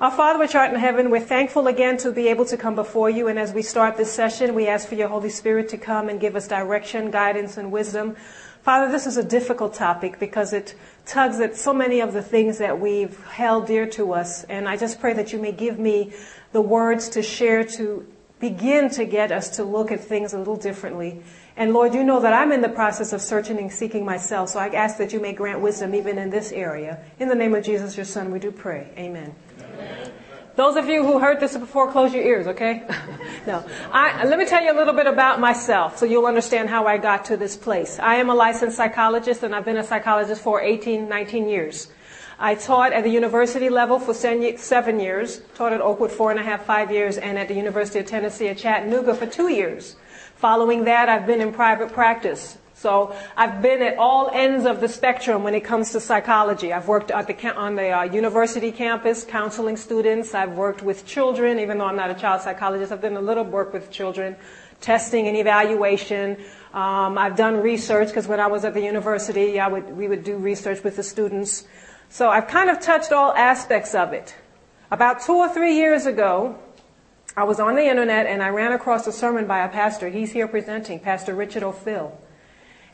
Our Father which art in heaven, we're thankful again to be able to come before you. And as we start this session, we ask for your Holy Spirit to come and give us direction, guidance, and wisdom. Father, this is a difficult topic because it tugs at so many of the things that we've held dear to us. And I just pray that you may give me the words to share to begin to get us to look at things a little differently. And Lord, you know that I'm in the process of searching and seeking myself. So I ask that you may grant wisdom even in this area. In the name of Jesus, your son, we do pray. Amen. Those of you who heard this before, close your ears, okay? no. I, let me tell you a little bit about myself so you'll understand how I got to this place. I am a licensed psychologist and I've been a psychologist for 18, 19 years. I taught at the university level for seven years, taught at Oakwood four and a half, five years, and at the University of Tennessee at Chattanooga for two years. Following that, I've been in private practice so I've been at all ends of the spectrum when it comes to psychology. I've worked the, on the uh, university campus counseling students. I've worked with children, even though I'm not a child psychologist. I've done a little work with children, testing and evaluation. Um, I've done research because when I was at the university, I would, we would do research with the students. So I've kind of touched all aspects of it. About two or three years ago, I was on the internet and I ran across a sermon by a pastor. He's here presenting, Pastor Richard O'Ffill.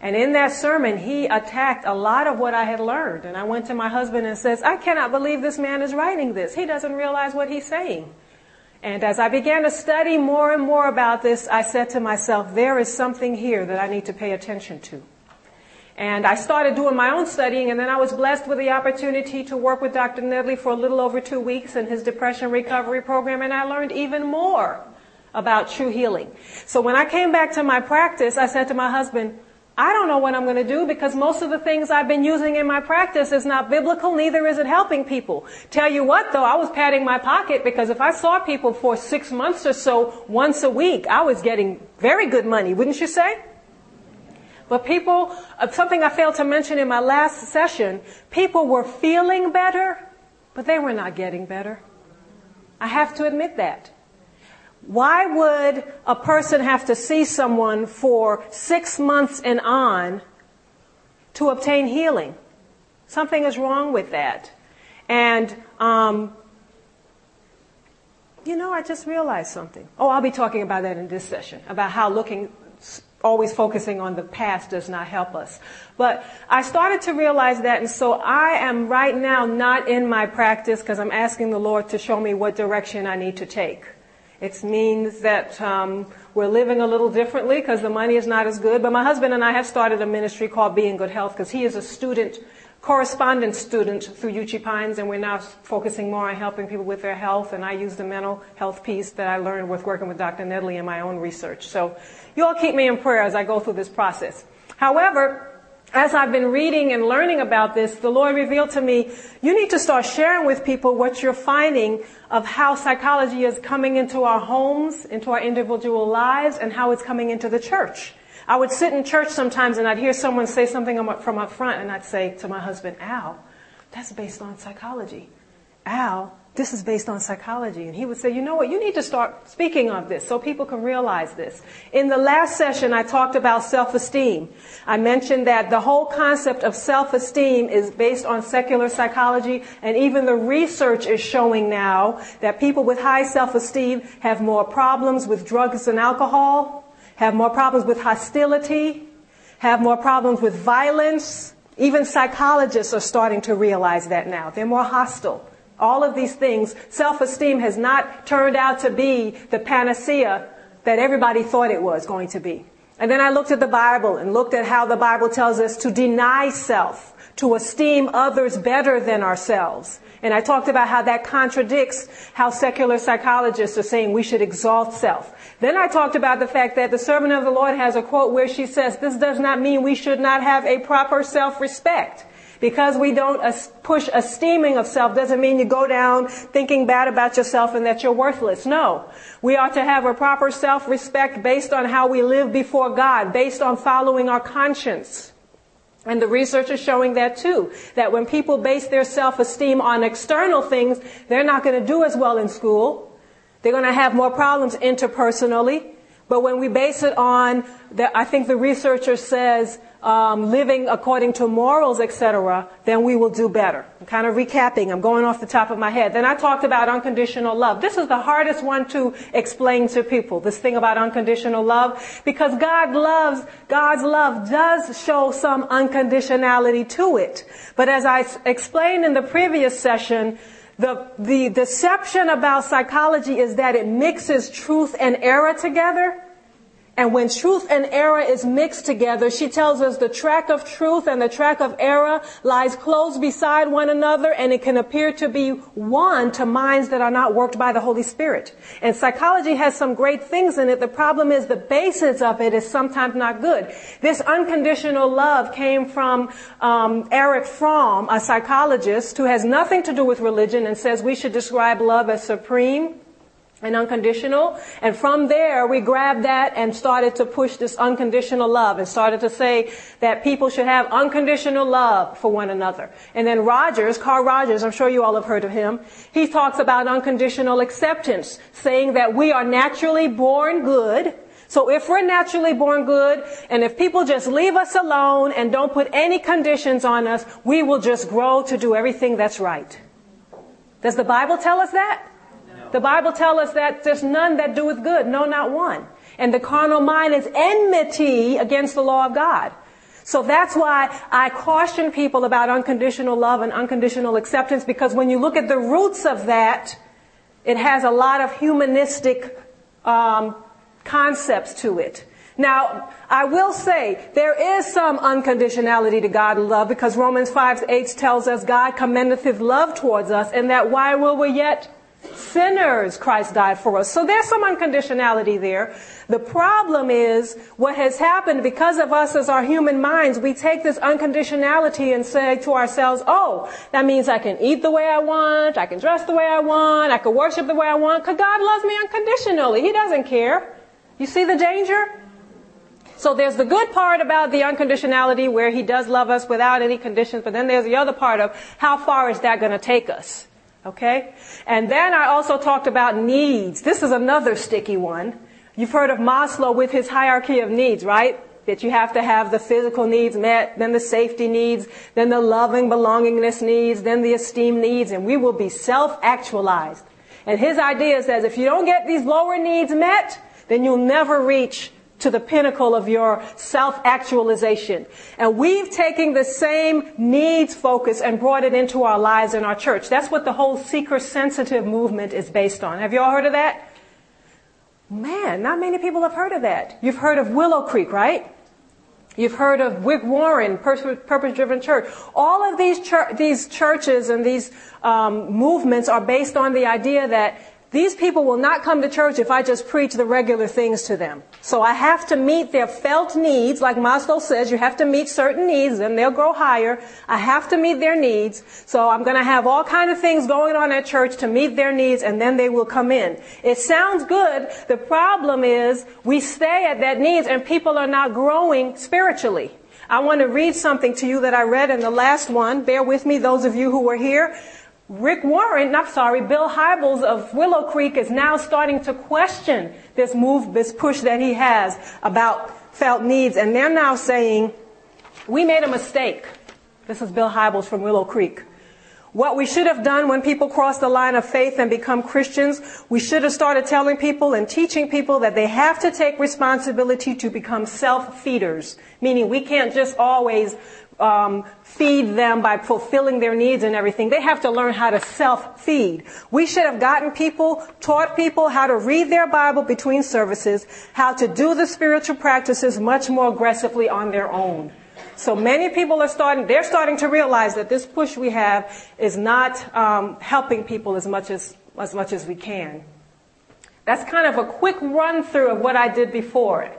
And in that sermon, he attacked a lot of what I had learned. And I went to my husband and says, I cannot believe this man is writing this. He doesn't realize what he's saying. And as I began to study more and more about this, I said to myself, there is something here that I need to pay attention to. And I started doing my own studying, and then I was blessed with the opportunity to work with Dr. Nedley for a little over two weeks in his depression recovery program, and I learned even more about true healing. So when I came back to my practice, I said to my husband, I don't know what I'm going to do because most of the things I've been using in my practice is not biblical, neither is it helping people. Tell you what though, I was padding my pocket because if I saw people for six months or so once a week, I was getting very good money, wouldn't you say? But people, uh, something I failed to mention in my last session, people were feeling better, but they were not getting better. I have to admit that. Why would a person have to see someone for six months and on to obtain healing? Something is wrong with that. And, um, you know, I just realized something. Oh, I'll be talking about that in this session, about how looking, always focusing on the past does not help us. But I started to realize that, and so I am right now not in my practice because I'm asking the Lord to show me what direction I need to take. It means that um, we're living a little differently because the money is not as good. But my husband and I have started a ministry called Be in Good Health because he is a student, correspondence student through Uchee Pines, and we're now focusing more on helping people with their health. And I use the mental health piece that I learned with working with Dr. Nedley in my own research. So you all keep me in prayer as I go through this process. However, as I've been reading and learning about this, the Lord revealed to me, you need to start sharing with people what you're finding of how psychology is coming into our homes, into our individual lives, and how it's coming into the church. I would sit in church sometimes and I'd hear someone say something from up front and I'd say to my husband, Al, that's based on psychology. Al, this is based on psychology. And he would say, you know what, you need to start speaking of this so people can realize this. In the last session, I talked about self-esteem. I mentioned that the whole concept of self-esteem is based on secular psychology, and even the research is showing now that people with high self-esteem have more problems with drugs and alcohol, have more problems with hostility, have more problems with violence. Even psychologists are starting to realize that now. They're more hostile. All of these things, self-esteem has not turned out to be the panacea that everybody thought it was going to be. And then I looked at the Bible and looked at how the Bible tells us to deny self, to esteem others better than ourselves. And I talked about how that contradicts how secular psychologists are saying we should exalt self. Then I talked about the fact that the servant of the Lord has a quote where she says, this does not mean we should not have a proper self-respect. Because we don't push esteeming of self doesn't mean you go down thinking bad about yourself and that you're worthless. No. We ought to have a proper self-respect based on how we live before God, based on following our conscience. And the research is showing that too. That when people base their self-esteem on external things, they're not going to do as well in school. They're going to have more problems interpersonally. But when we base it on, the, I think the researcher says, um, living according to morals, etc., then we will do better. I'm kind of recapping. I'm going off the top of my head. Then I talked about unconditional love. This is the hardest one to explain to people. This thing about unconditional love, because God loves, God's love does show some unconditionality to it. But as I explained in the previous session, the, the deception about psychology is that it mixes truth and error together. And when truth and error is mixed together, she tells us the track of truth and the track of error lies close beside one another and it can appear to be one to minds that are not worked by the Holy Spirit. And psychology has some great things in it. The problem is the basis of it is sometimes not good. This unconditional love came from um, Erich Fromm, a psychologist who has nothing to do with religion and says we should describe love as supreme and unconditional. And from there, we grabbed that and started to push this unconditional love and started to say that people should have unconditional love for one another. And then Rogers, Carl Rogers, I'm sure you all have heard of him, he talks about unconditional acceptance, saying that we are naturally born good. So if we're naturally born good, and if people just leave us alone and don't put any conditions on us, we will just grow to do everything that's right. Does the Bible tell us that? The Bible tells us that there's none that doeth good, no, not one. And the carnal mind is enmity against the law of God. So that's why I caution people about unconditional love and unconditional acceptance because when you look at the roots of that, it has a lot of humanistic um, concepts to it. Now, I will say there is some unconditionality to God love because Romans 5 8 tells us God commendeth his love towards us and that while we were yet sinners, Christ died for us. So there's some unconditionality there. The problem is what has happened because of us as our human minds, we take this unconditionality and say to ourselves, oh, that means I can eat the way I want, I can dress the way I want, I can worship the way I want, because God loves me unconditionally. He doesn't care. You see the danger? So there's the good part about the unconditionality where he does love us without any conditions, but then there's the other part of how far is that going to take us? Okay? And then I also talked about needs. This is another sticky one. You've heard of Maslow with his hierarchy of needs, right? That you have to have the physical needs met, then the safety needs, then the loving belongingness needs, then the esteem needs, and we will be self-actualized. And his idea that if you don't get these lower needs met, then you'll never reach to the pinnacle of your self-actualization. And we've taken the same needs focus and brought it into our lives in our church. That's what the whole seeker-sensitive movement is based on. Have you all heard of that? Man, not many people have heard of that. You've heard of Willow Creek, right? You've heard of Rick Warren, Purpose-Driven Church. All of these, chur- these churches and these um, movements are based on the idea that these people will not come to church if I just preach the regular things to them. So I have to meet their felt needs, like Maslow says, you have to meet certain needs and they'll grow higher. I have to meet their needs. So I'm going to have all kind of things going on at church to meet their needs and then they will come in. It sounds good. The problem is we stay at that needs and people are not growing spiritually. I want to read something to you that I read in the last one. Bear with me, those of you who were here. Rick Warren, not sorry, Bill Hybels of Willow Creek is now starting to question this move, this push that he has about felt needs. And they're now saying, we made a mistake. This is Bill Hybels from Willow Creek. What we should have done when people cross the line of faith and become Christians, we should have started telling people and teaching people that they have to take responsibility to become self-feeders. Meaning we can't just always um, feed them by fulfilling their needs and everything. They have to learn how to self-feed. We should have gotten people, taught people how to read their Bible between services, how to do the spiritual practices much more aggressively on their own. So many people are starting, they're starting to realize that this push we have is not um, helping people as much as, as much as we can. That's kind of a quick run through of what I did before.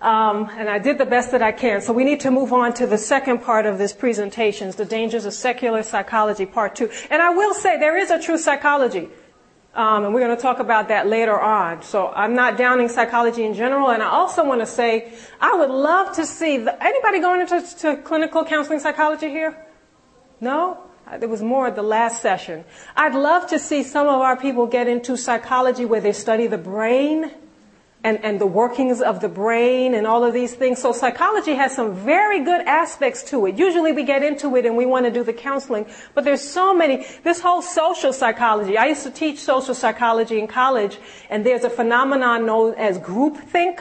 Um, and I did the best that I can. So we need to move on to the second part of this presentation, the dangers of secular psychology, part two. And I will say there is a true psychology. Um, and we're going to talk about that later on. So I'm not downing psychology in general. And I also want to say I would love to see the, anybody going into clinical counseling psychology here? No? Uh, there was more at the last session. I'd love to see some of our people get into psychology where they study the brain and, and the workings of the brain and all of these things. So psychology has some very good aspects to it. Usually we get into it and we want to do the counseling, but there's so many, this whole social psychology. I used to teach social psychology in college and there's a phenomenon known as groupthink.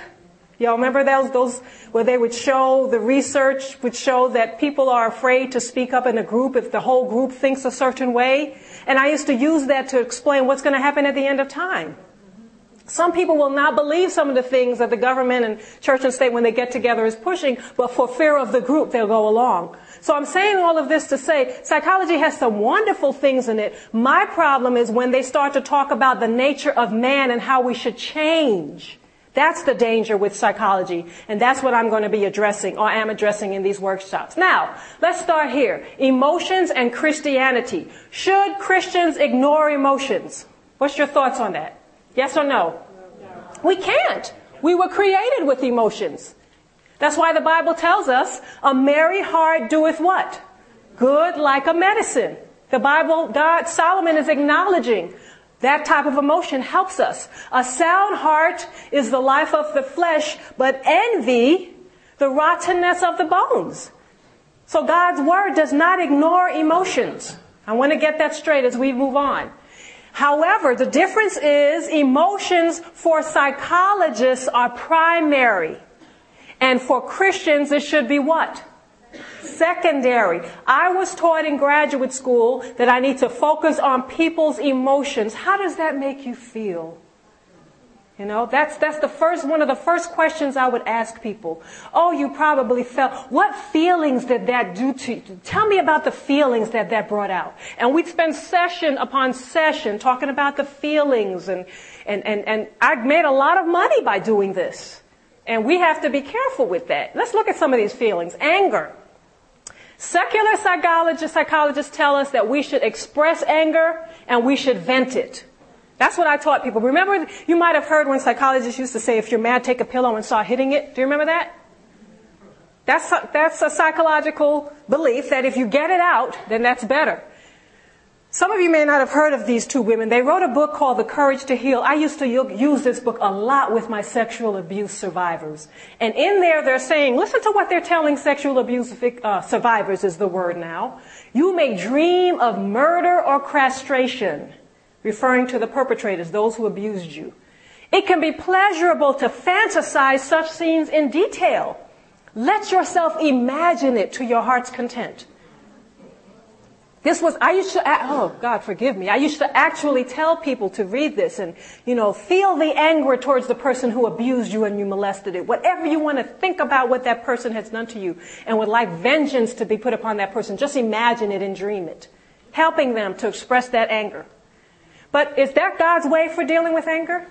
Y'all remember those, those where they would show, the research would show that people are afraid to speak up in a group if the whole group thinks a certain way. And I used to use that to explain what's going to happen at the end of time. Some people will not believe some of the things that the government and church and state when they get together is pushing, but for fear of the group, they'll go along. So I'm saying all of this to say psychology has some wonderful things in it. My problem is when they start to talk about the nature of man and how we should change. That's the danger with psychology. And that's what I'm going to be addressing or am addressing in these workshops. Now, let's start here. Emotions and Christianity. Should Christians ignore emotions? What's your thoughts on that? Yes or no? We can't. We were created with emotions. That's why the Bible tells us a merry heart doeth what? Good like a medicine. The Bible, God, Solomon is acknowledging that type of emotion helps us. A sound heart is the life of the flesh, but envy, the rottenness of the bones. So God's word does not ignore emotions. I want to get that straight as we move on. However, the difference is emotions for psychologists are primary. And for Christians, it should be what? Secondary. I was taught in graduate school that I need to focus on people's emotions. How does that make you feel? You know, that's, that's the first, one of the first questions I would ask people. Oh, you probably felt, what feelings did that do to you? Tell me about the feelings that that brought out. And we'd spend session upon session talking about the feelings and, and, and, and I made a lot of money by doing this. And we have to be careful with that. Let's look at some of these feelings. Anger. Secular psychologists, psychologists tell us that we should express anger and we should vent it. That's what I taught people. Remember, you might have heard when psychologists used to say, if you're mad, take a pillow and start hitting it. Do you remember that? That's a, that's a psychological belief that if you get it out, then that's better. Some of you may not have heard of these two women. They wrote a book called The Courage to Heal. I used to use this book a lot with my sexual abuse survivors. And in there, they're saying, listen to what they're telling sexual abuse uh, survivors is the word now. You may dream of murder or castration referring to the perpetrators, those who abused you. It can be pleasurable to fantasize such scenes in detail. Let yourself imagine it to your heart's content. This was, I used to, oh God, forgive me. I used to actually tell people to read this and, you know, feel the anger towards the person who abused you and you molested it. Whatever you want to think about what that person has done to you and would like vengeance to be put upon that person, just imagine it and dream it. Helping them to express that anger. But is that God's way for dealing with anger?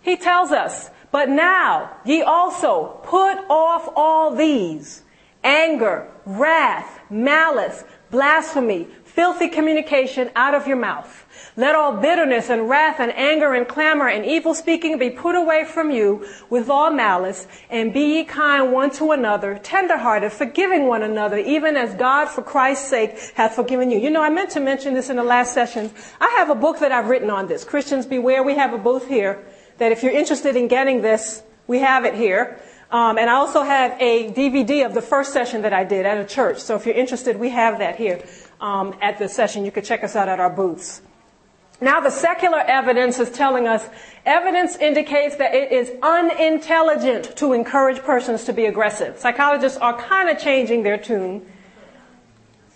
He tells us, but now ye also put off all these anger, wrath, malice, blasphemy, filthy communication out of your mouth. Let all bitterness and wrath and anger and clamor and evil speaking be put away from you with all malice, and be ye kind one to another, tenderhearted, forgiving one another, even as God for Christ's sake hath forgiven you. You know, I meant to mention this in the last session. I have a book that I've written on this. Christians beware. We have a booth here that if you're interested in getting this, we have it here. Um, and I also have a DVD of the first session that I did at a church. So if you're interested, we have that here um, at the session. You could check us out at our booths. Now the secular evidence is telling us evidence indicates that it is unintelligent to encourage persons to be aggressive. Psychologists are kind of changing their tune.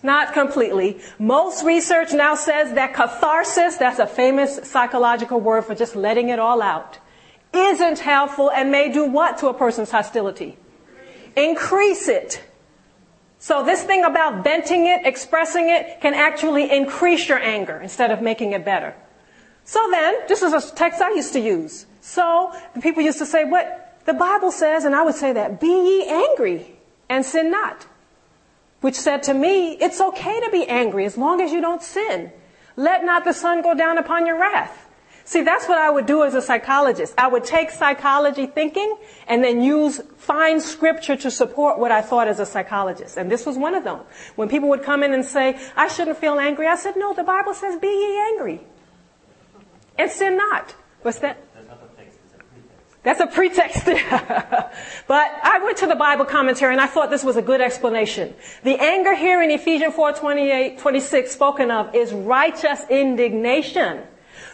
Not completely. Most research now says that catharsis, that's a famous psychological word for just letting it all out, isn't helpful and may do what to a person's hostility? Increase it. So this thing about venting it, expressing it, can actually increase your anger instead of making it better. So then, this is a text I used to use. So the people used to say, what the Bible says, and I would say that, be ye angry and sin not. Which said to me, it's okay to be angry as long as you don't sin. Let not the sun go down upon your wrath. See, that's what I would do as a psychologist. I would take psychology thinking and then use find scripture to support what I thought as a psychologist. And this was one of them. When people would come in and say, I shouldn't feel angry, I said, no, the Bible says be ye angry. And sin not. What's that? That's a pretext. but I went to the Bible commentary and I thought this was a good explanation. The anger here in Ephesians 4, 28, 26 spoken of is righteous indignation.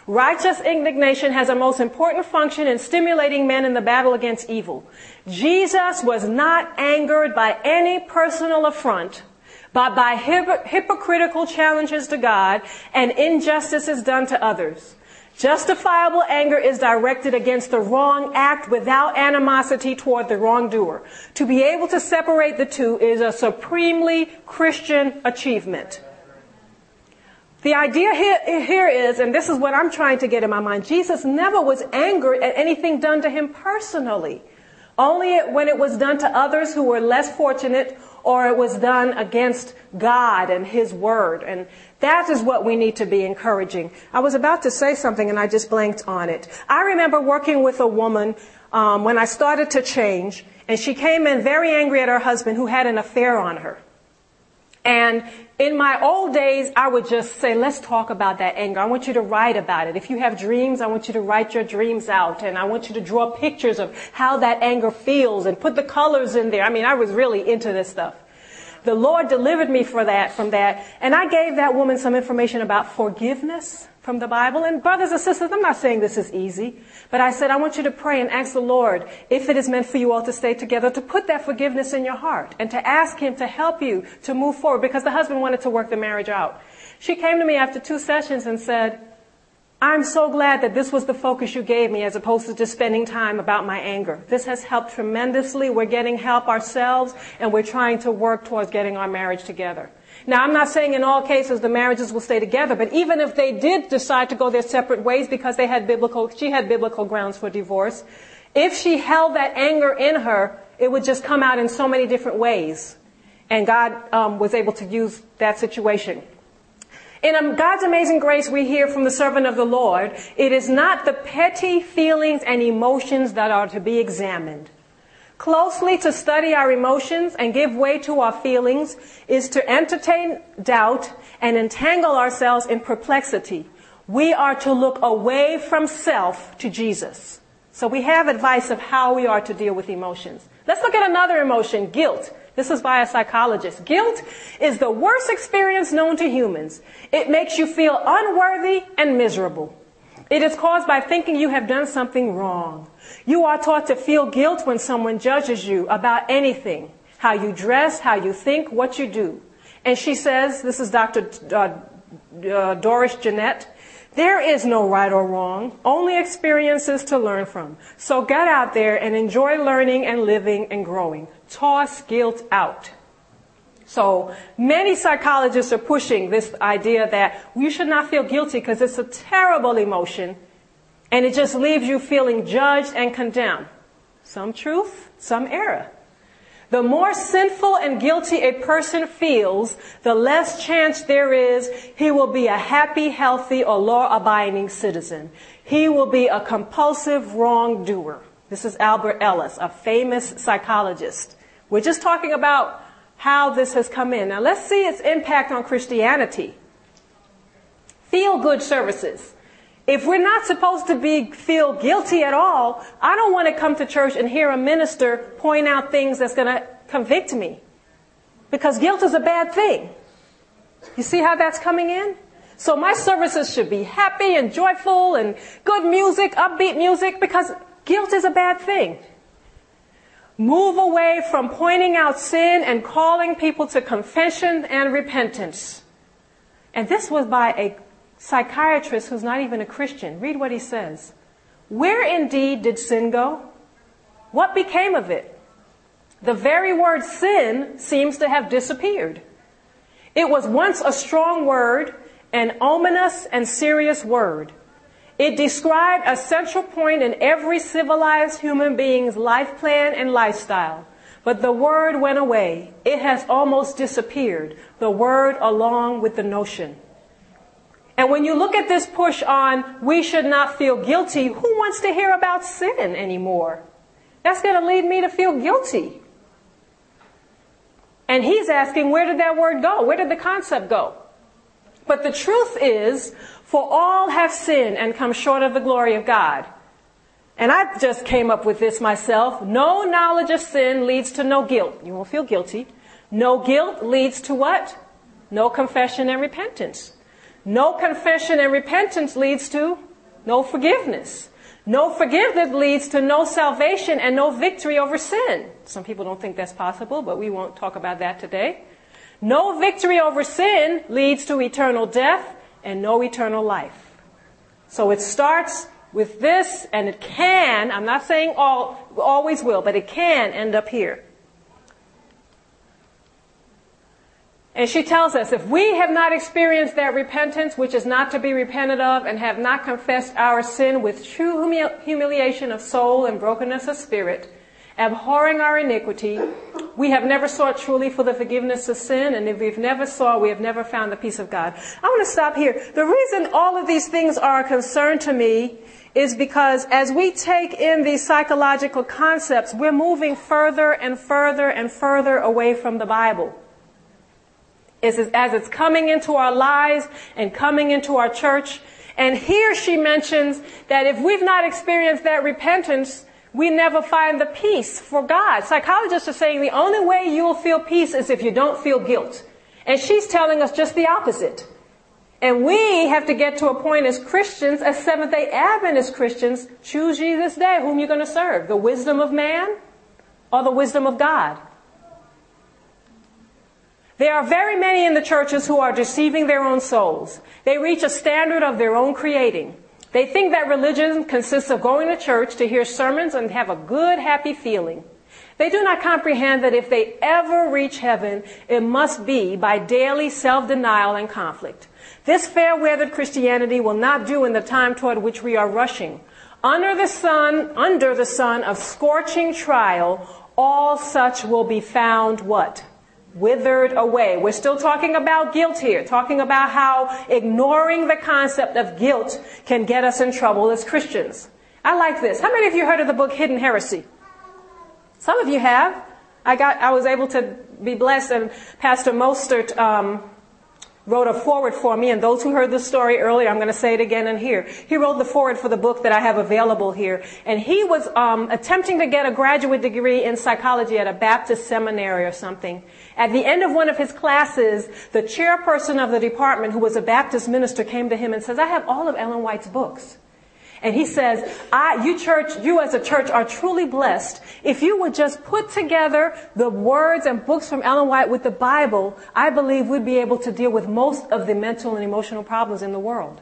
Righteous indignation has a most important function in stimulating men in the battle against evil. Jesus was not angered by any personal affront, but by hypocritical challenges to God and injustices done to others. Justifiable anger is directed against the wrong act without animosity toward the wrongdoer. To be able to separate the two is a supremely Christian achievement. The idea here, here is, and this is what I'm trying to get in my mind, Jesus never was angered at anything done to him personally. Only when it was done to others who were less fortunate or it was done against God and His Word. And that is what we need to be encouraging. I was about to say something and I just blanked on it. I remember working with a woman um, when I started to change, and she came in very angry at her husband who had an affair on her. And in my old days, I would just say, let's talk about that anger. I want you to write about it. If you have dreams, I want you to write your dreams out. And I want you to draw pictures of how that anger feels and put the colors in there. I mean, I was really into this stuff. The Lord delivered me for that, from that. And I gave that woman some information about forgiveness from the Bible. And brothers and sisters, I'm not saying this is easy, but I said, I want you to pray and ask the Lord if it is meant for you all to stay together, to put that forgiveness in your heart and to ask Him to help you to move forward because the husband wanted to work the marriage out. She came to me after two sessions and said, I'm so glad that this was the focus you gave me as opposed to just spending time about my anger. This has helped tremendously. We're getting help ourselves and we're trying to work towards getting our marriage together. Now I'm not saying in all cases the marriages will stay together, but even if they did decide to go their separate ways because they had biblical, she had biblical grounds for divorce, if she held that anger in her, it would just come out in so many different ways. And God um, was able to use that situation. In um, God's amazing grace, we hear from the servant of the Lord, it is not the petty feelings and emotions that are to be examined. Closely to study our emotions and give way to our feelings is to entertain doubt and entangle ourselves in perplexity. We are to look away from self to Jesus. So we have advice of how we are to deal with emotions. Let's look at another emotion, guilt. This is by a psychologist. Guilt is the worst experience known to humans. It makes you feel unworthy and miserable. It is caused by thinking you have done something wrong. You are taught to feel guilt when someone judges you about anything. How you dress, how you think, what you do. And she says, this is Dr. Uh, uh, Doris Jeanette, there is no right or wrong, only experiences to learn from. So get out there and enjoy learning and living and growing. Toss guilt out. So many psychologists are pushing this idea that you should not feel guilty because it's a terrible emotion and it just leaves you feeling judged and condemned. Some truth, some error. The more sinful and guilty a person feels, the less chance there is he will be a happy, healthy, or law-abiding citizen. He will be a compulsive wrongdoer. This is Albert Ellis, a famous psychologist. We're just talking about how this has come in. Now let's see its impact on Christianity. Feel good services. If we're not supposed to be, feel guilty at all, I don't want to come to church and hear a minister point out things that's going to convict me. Because guilt is a bad thing. You see how that's coming in? So my services should be happy and joyful and good music, upbeat music, because guilt is a bad thing. Move away from pointing out sin and calling people to confession and repentance. And this was by a psychiatrist who's not even a Christian. Read what he says. Where indeed did sin go? What became of it? The very word sin seems to have disappeared. It was once a strong word, an ominous and serious word. It described a central point in every civilized human being's life plan and lifestyle. But the word went away. It has almost disappeared. The word along with the notion. And when you look at this push on, we should not feel guilty, who wants to hear about sin anymore? That's going to lead me to feel guilty. And he's asking, where did that word go? Where did the concept go? But the truth is, for all have sinned and come short of the glory of God. And I just came up with this myself. No knowledge of sin leads to no guilt. You won't feel guilty. No guilt leads to what? No confession and repentance. No confession and repentance leads to no forgiveness. No forgiveness leads to no salvation and no victory over sin. Some people don't think that's possible, but we won't talk about that today. No victory over sin leads to eternal death and no eternal life. So it starts with this and it can, I'm not saying all, always will, but it can end up here. And she tells us if we have not experienced that repentance, which is not to be repented of, and have not confessed our sin with true humili- humiliation of soul and brokenness of spirit, abhorring our iniquity, we have never sought truly for the forgiveness of sin, and if we've never sought, we have never found the peace of God. I want to stop here. The reason all of these things are a concern to me is because as we take in these psychological concepts, we're moving further and further and further away from the Bible as it's coming into our lives and coming into our church. And here she mentions that if we've not experienced that repentance, we never find the peace for God. Psychologists are saying the only way you will feel peace is if you don't feel guilt. And she's telling us just the opposite. And we have to get to a point as Christians, as Seventh day Adventist Christians, choose ye this day whom you're going to serve. The wisdom of man or the wisdom of God. There are very many in the churches who are deceiving their own souls. They reach a standard of their own creating. They think that religion consists of going to church to hear sermons and have a good, happy feeling. They do not comprehend that if they ever reach heaven, it must be by daily self-denial and conflict. This fair-weathered Christianity will not do in the time toward which we are rushing. Under the sun, under the sun of scorching trial, all such will be found what? Withered away. We're still talking about guilt here, talking about how ignoring the concept of guilt can get us in trouble as Christians. I like this. How many of you heard of the book Hidden Heresy? Some of you have. I got, I was able to be blessed and Pastor Mostert, um, wrote a forward for me, and those who heard the story earlier, I'm going to say it again and here. He wrote the forward for the book that I have available here, and he was um, attempting to get a graduate degree in psychology at a Baptist seminary or something. At the end of one of his classes, the chairperson of the department, who was a Baptist minister, came to him and says, "I have all of Ellen White's books." And he says, I, you church, you as a church are truly blessed. If you would just put together the words and books from Ellen White with the Bible, I believe we'd be able to deal with most of the mental and emotional problems in the world.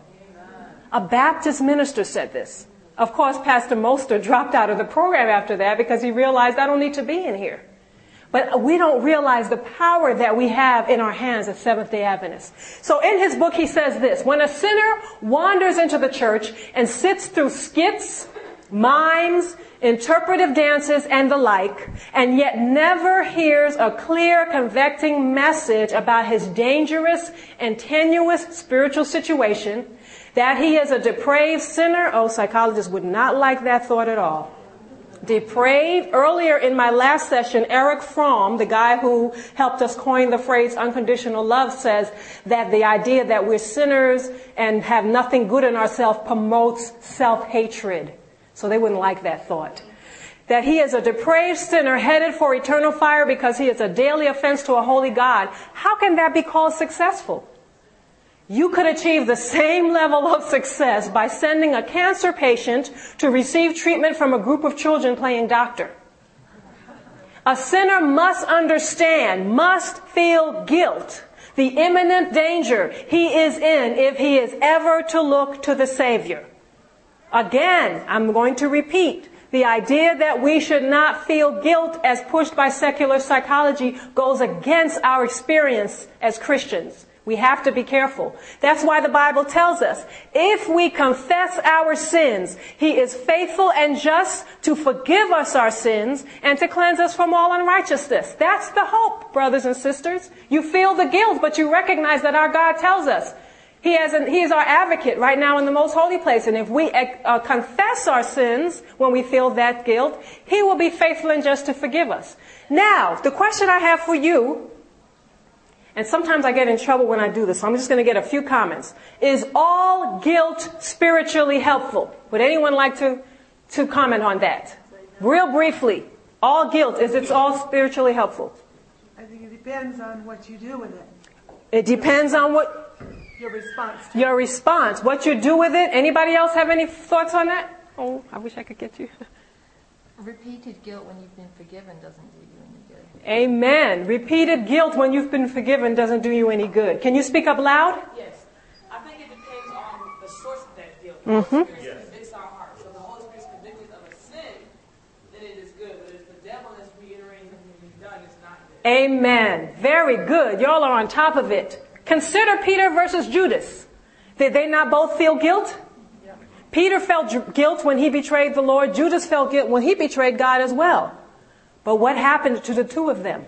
A Baptist minister said this. Of course, Pastor Moster dropped out of the program after that because he realized I don't need to be in here. But we don't realize the power that we have in our hands as Seventh day Adventists. So in his book, he says this, when a sinner wanders into the church and sits through skits, mimes, interpretive dances, and the like, and yet never hears a clear, convicting message about his dangerous and tenuous spiritual situation, that he is a depraved sinner, oh, psychologists would not like that thought at all depraved. Earlier in my last session, Erich Fromm, the guy who helped us coin the phrase unconditional love, says that the idea that we're sinners and have nothing good in ourselves promotes self-hatred. So they wouldn't like that thought. That he is a depraved sinner headed for eternal fire because he is a daily offense to a holy God. How can that be called successful? You could achieve the same level of success by sending a cancer patient to receive treatment from a group of children playing doctor. A sinner must understand, must feel guilt, the imminent danger he is in if he is ever to look to the Savior. Again, I'm going to repeat. The idea that we should not feel guilt as pushed by secular psychology goes against our experience as Christians. We have to be careful. That's why the Bible tells us, if we confess our sins, He is faithful and just to forgive us our sins and to cleanse us from all unrighteousness. That's the hope, brothers and sisters. You feel the guilt, but you recognize that our God tells us he, an, he is our advocate right now in the most holy place. And if we uh, confess our sins when we feel that guilt, He will be faithful and just to forgive us. Now, the question I have for you and sometimes I get in trouble when I do this, so I'm just going to get a few comments. Is all guilt spiritually helpful? Would anyone like to to comment on that? Real briefly. All guilt, is it all spiritually helpful? I think it depends on what you do with it. It depends on what Your response. To your response, what you do with it. Anybody else have any thoughts on that? Oh, I wish I could get you. Repeated guilt when you've been forgiven doesn't do you any good. Amen. Repeated guilt when you've been forgiven doesn't do you any good. Can you speak up loud? Yes. I think it depends on the source of that guilt. Mhm. The Holy Spirit convicts our heart. So if the Holy Spirit convicts us of a sin, then it is good. But if the devil is reiterating something we've done, it's not good. Amen. Very good. Y'all are on top of it. Consider Peter versus Judas. Did they not both feel guilt? Yeah. Peter felt ju- guilt when he betrayed the Lord. Judas felt guilt when he betrayed God as well. But what happened to the two of them?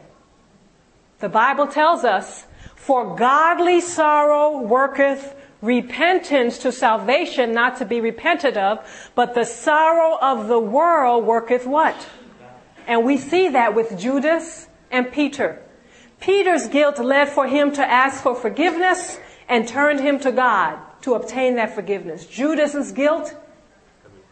The Bible tells us, for godly sorrow worketh repentance to salvation, not to be repented of, but the sorrow of the world worketh what? And we see that with Judas and Peter. Peter's guilt led for him to ask for forgiveness and turned him to God to obtain that forgiveness. Judas's guilt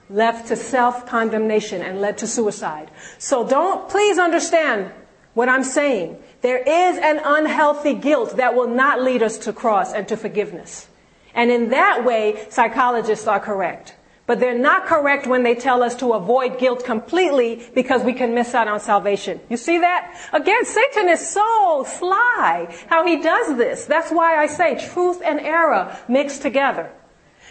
left to self-condemnation and led to suicide. So don't, please understand what I'm saying. There is an unhealthy guilt that will not lead us to cross and to forgiveness. And in that way, psychologists are correct. But they're not correct when they tell us to avoid guilt completely because we can miss out on salvation. You see that? Again, Satan is so sly how he does this. That's why I say truth and error mixed together.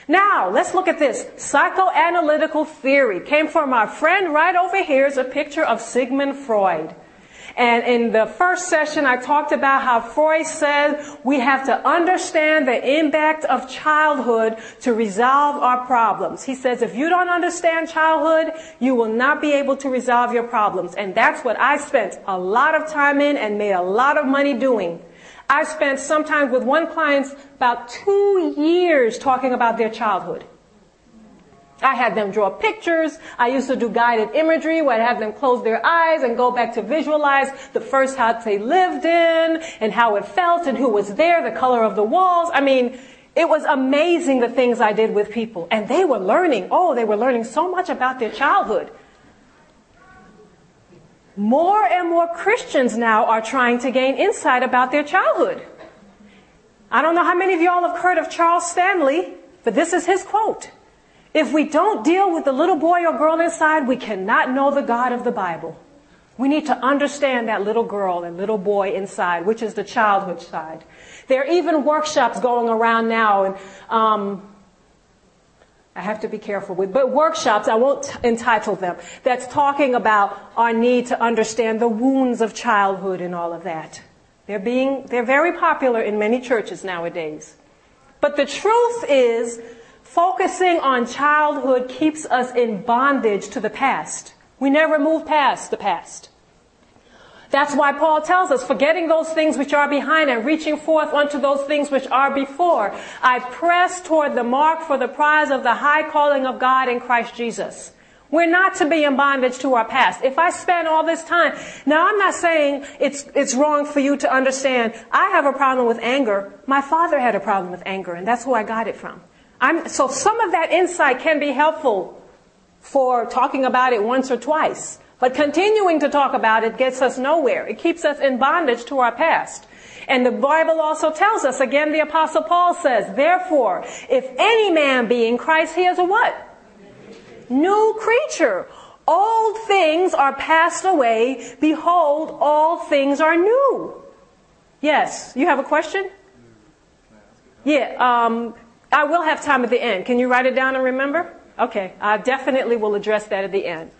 Now, let's look at this. Psychoanalytical theory came from our friend right over here is a picture of Sigmund Freud. And in the first session, I talked about how Freud said we have to understand the impact of childhood to resolve our problems. He says if you don't understand childhood, you will not be able to resolve your problems. And that's what I spent a lot of time in and made a lot of money doing. I spent sometimes with one client about two years talking about their childhood. I had them draw pictures. I used to do guided imagery where I'd have them close their eyes and go back to visualize the first house they lived in and how it felt and who was there, the color of the walls. I mean, it was amazing the things I did with people. And they were learning. Oh, they were learning so much about their childhood. More and more Christians now are trying to gain insight about their childhood. I don't know how many of y'all have heard of Charles Stanley, but this is his quote. If we don't deal with the little boy or girl inside, we cannot know the God of the Bible. We need to understand that little girl and little boy inside, which is the childhood side. There are even workshops going around now, and um, I have to be careful with, but workshops, I won't entitle them, that's talking about our need to understand the wounds of childhood and all of that. They're being, they're very popular in many churches nowadays. But the truth is, focusing on childhood keeps us in bondage to the past. We never move past the past. That's why Paul tells us, forgetting those things which are behind and reaching forth unto those things which are before, I press toward the mark for the prize of the high calling of God in Christ Jesus. We're not to be in bondage to our past. If I spend all this time, now I'm not saying it's, it's wrong for you to understand. I have a problem with anger. My father had a problem with anger, and that's who I got it from. I'm, so some of that insight can be helpful for talking about it once or twice. But continuing to talk about it gets us nowhere. It keeps us in bondage to our past. And the Bible also tells us, again, the apostle Paul says, therefore, if any man be in Christ, he is a what? New creature. Old things are passed away. Behold, all things are new. Yes. You have a question? Yeah. Um, I will have time at the end. Can you write it down and remember? Okay. I definitely will address that at the end.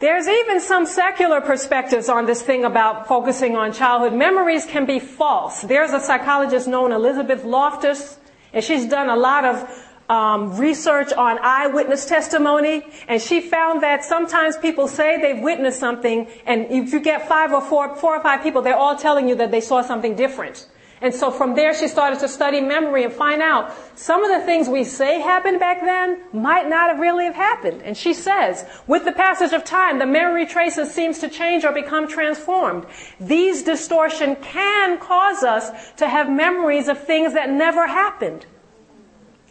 There's even some secular perspectives on this thing about focusing on childhood. Memories can be false. There's a psychologist known Elizabeth Loftus, and she's done a lot of um, research on eyewitness testimony, and she found that sometimes people say they've witnessed something, and if you get five or four, four or five people, they're all telling you that they saw something different. And so from there, she started to study memory and find out some of the things we say happened back then might not have really have happened. And she says, with the passage of time, the memory traces seems to change or become transformed. These distortion can cause us to have memories of things that never happened.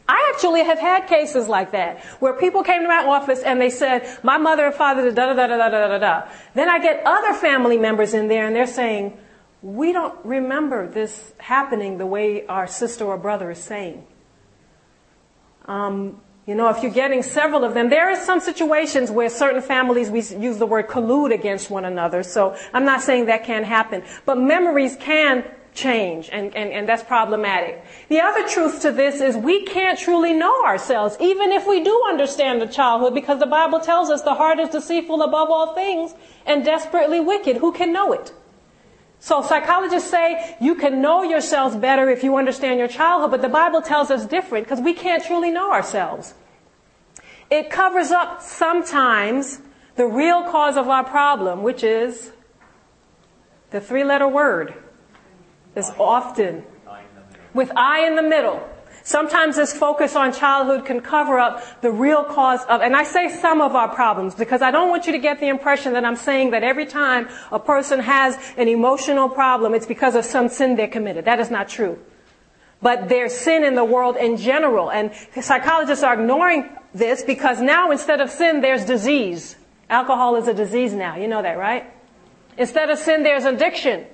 I actually have had cases like that where people came to my office and they said, my mother and father did da da da da da da da. Then I get other family members in there and they're saying, we don't remember this happening the way our sister or brother is saying. Um, you know, if you're getting several of them, there are some situations where certain families we use the word collude against one another. So I'm not saying that can't happen, but memories can change and, and, and that's problematic. The other truth to this is we can't truly know ourselves, even if we do understand the childhood, because the Bible tells us the heart is deceitful above all things and desperately wicked. Who can know it? So psychologists say you can know yourselves better if you understand your childhood, but the Bible tells us different because we can't truly know ourselves. It covers up sometimes the real cause of our problem, which is the three letter word is often with I in the middle. Sometimes this focus on childhood can cover up the real cause of, and I say some of our problems because I don't want you to get the impression that I'm saying that every time a person has an emotional problem, it's because of some sin they committed. That is not true. But there's sin in the world in general, and psychologists are ignoring this because now instead of sin, there's disease. Alcohol is a disease now. You know that, right? Instead of sin, there's addiction.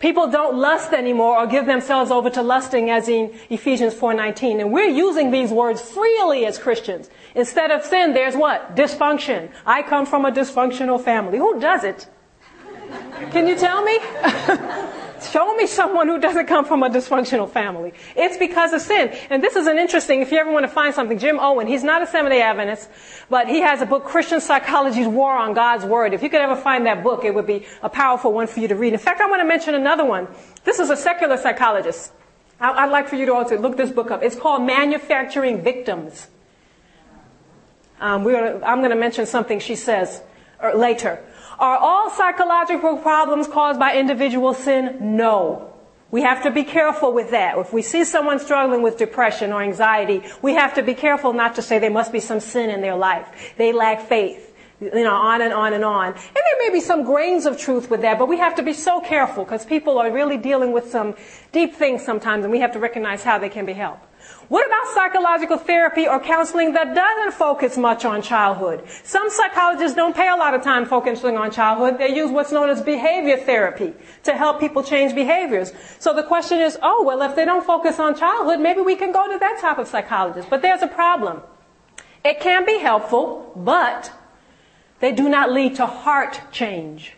People don't lust anymore or give themselves over to lusting as in Ephesians 4:19. And we're using these words freely as Christians. Instead of sin, there's what? Dysfunction. I come from a dysfunctional family. Who does it? Can you tell me? Show me someone who doesn't come from a dysfunctional family. It's because of sin. And this is an interesting, if you ever want to find something, Jim Owen, he's not a Seventh-day Adventist, but he has a book, Christian Psychology's War on God's Word. If you could ever find that book, it would be a powerful one for you to read. In fact, I want to mention another one. This is a secular psychologist. I'd like for you to all to look this book up. It's called Manufacturing Victims. Um, I'm going to mention something she says er, later. Are all psychological problems caused by individual sin? No. We have to be careful with that. If we see someone struggling with depression or anxiety, we have to be careful not to say there must be some sin in their life. They lack faith. You know, on and on and on. And there may be some grains of truth with that, but we have to be so careful because people are really dealing with some deep things sometimes and we have to recognize how they can be helped. What about psychological therapy or counseling that doesn't focus much on childhood? Some psychologists don't pay a lot of time focusing on childhood. They use what's known as behavior therapy to help people change behaviors. So the question is, oh, well, if they don't focus on childhood, maybe we can go to that type of psychologist. But there's a problem. It can be helpful, but they do not lead to heart change.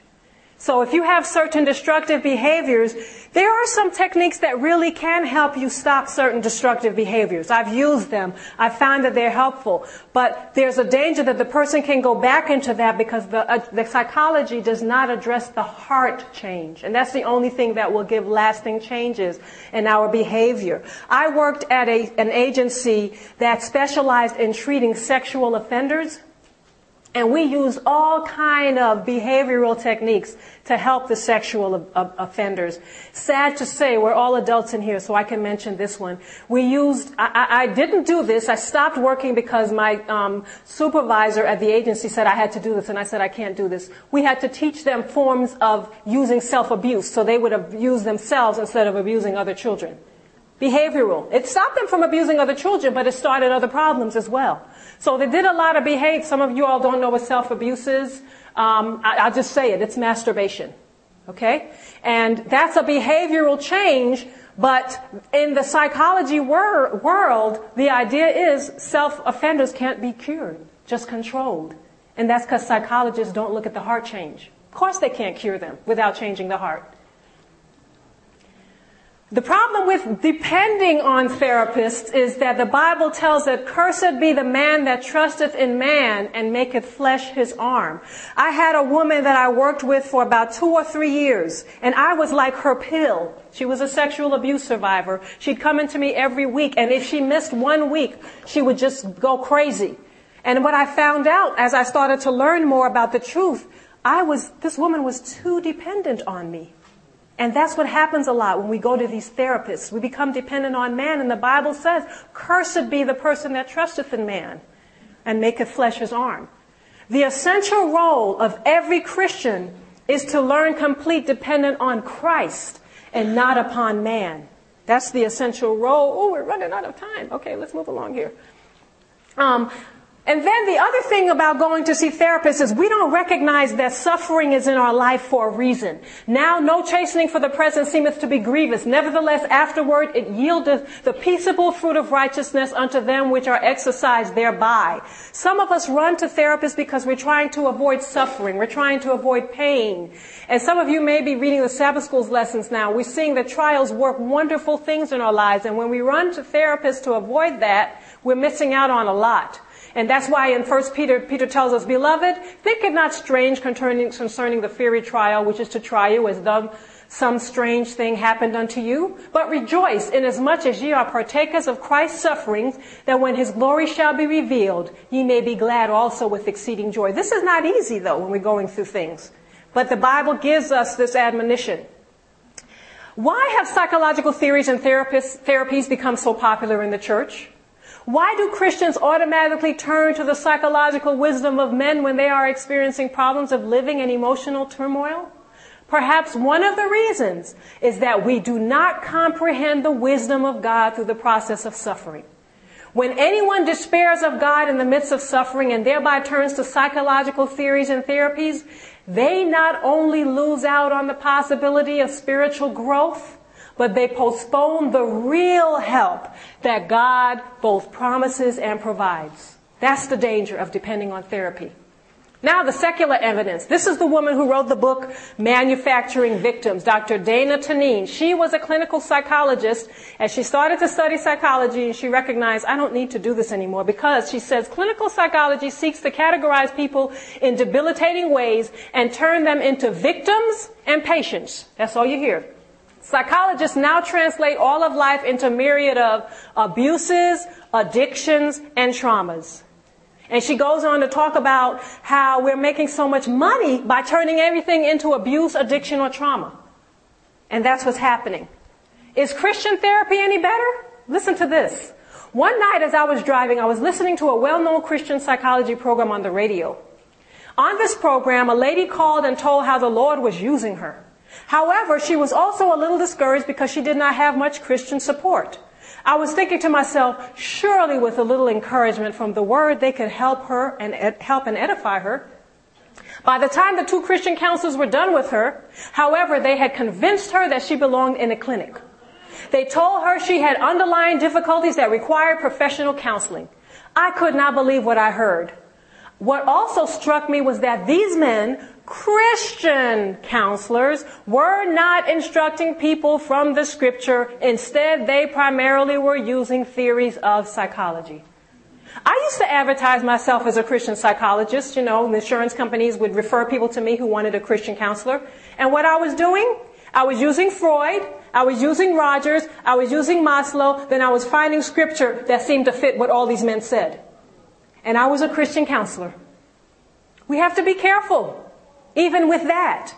So if you have certain destructive behaviors, there are some techniques that really can help you stop certain destructive behaviors. I've used them. I found that they're helpful. But there's a danger that the person can go back into that because the, uh, the psychology does not address the heart change. And that's the only thing that will give lasting changes in our behavior. I worked at a, an agency that specialized in treating sexual offenders. And we use all kind of behavioral techniques to help the sexual offenders. Sad to say, we're all adults in here, so I can mention this one. We used, I, I didn't do this. I stopped working because my um, supervisor at the agency said I had to do this, and I said I can't do this. We had to teach them forms of using self-abuse, so they would abuse themselves instead of abusing other children. Behavioral. It stopped them from abusing other children, but it started other problems as well. So they did a lot of behave. Some of you all don't know what self-abuse is. Um, I, will just say it. It's masturbation. Okay? And that's a behavioral change, but in the psychology wor- world, the idea is self-offenders can't be cured, just controlled. And that's because psychologists don't look at the heart change. Of course they can't cure them without changing the heart. The problem with depending on therapists is that the Bible tells that cursed be the man that trusteth in man and maketh flesh his arm. I had a woman that I worked with for about two or three years and I was like her pill. She was a sexual abuse survivor. She'd come into me every week and if she missed one week, she would just go crazy. And what I found out as I started to learn more about the truth, I was, this woman was too dependent on me. And that's what happens a lot when we go to these therapists. We become dependent on man, and the Bible says, Cursed be the person that trusteth in man and maketh flesh his arm. The essential role of every Christian is to learn complete dependence on Christ and not upon man. That's the essential role. Oh, we're running out of time. Okay, let's move along here. Um, and then the other thing about going to see therapists is we don't recognize that suffering is in our life for a reason. Now no chastening for the present seemeth to be grievous. Nevertheless, afterward it yieldeth the peaceable fruit of righteousness unto them which are exercised thereby. Some of us run to therapists because we're trying to avoid suffering. We're trying to avoid pain. And some of you may be reading the Sabbath School's lessons now. We're seeing that trials work wonderful things in our lives. And when we run to therapists to avoid that, we're missing out on a lot. And that's why in 1 Peter, Peter tells us, Beloved, think it not strange concerning, concerning the fiery trial, which is to try you as though some strange thing happened unto you. But rejoice inasmuch as ye are partakers of Christ's sufferings, that when his glory shall be revealed, ye may be glad also with exceeding joy. This is not easy though when we're going through things. But the Bible gives us this admonition. Why have psychological theories and therapies become so popular in the church? Why do Christians automatically turn to the psychological wisdom of men when they are experiencing problems of living and emotional turmoil? Perhaps one of the reasons is that we do not comprehend the wisdom of God through the process of suffering. When anyone despairs of God in the midst of suffering and thereby turns to psychological theories and therapies, they not only lose out on the possibility of spiritual growth, but they postpone the real help that God both promises and provides. That's the danger of depending on therapy. Now the secular evidence. This is the woman who wrote the book Manufacturing Victims, Dr. Tana Dineen. She was a clinical psychologist and she started to study psychology and she recognized I don't need to do this anymore because she says clinical psychology seeks to categorize people in debilitating ways and turn them into victims and patients. That's all you hear. Psychologists now translate all of life into a myriad of abuses, addictions, and traumas. And she goes on to talk about how we're making so much money by turning everything into abuse, addiction, or trauma. And that's what's happening. Is Christian therapy any better? Listen to this. One night as I was driving, I was listening to a well-known Christian psychology program on the radio. On this program, a lady called and told how the Lord was using her. However, she was also a little discouraged because she did not have much Christian support. I was thinking to myself, surely with a little encouragement from the word, they could help her and ed- help and edify her. By the time the two Christian counselors were done with her, however, they had convinced her that she belonged in a clinic. They told her she had underlying difficulties that required professional counseling. I could not believe what I heard. What also struck me was that these men Christian counselors were not instructing people from the scripture. Instead, they primarily were using theories of psychology. I used to advertise myself as a Christian psychologist. You know, insurance companies would refer people to me who wanted a Christian counselor. And what I was doing, I was using Freud, I was using Rogers, I was using Maslow, then I was finding scripture that seemed to fit what all these men said. And I was a Christian counselor. We have to be careful. Even with that.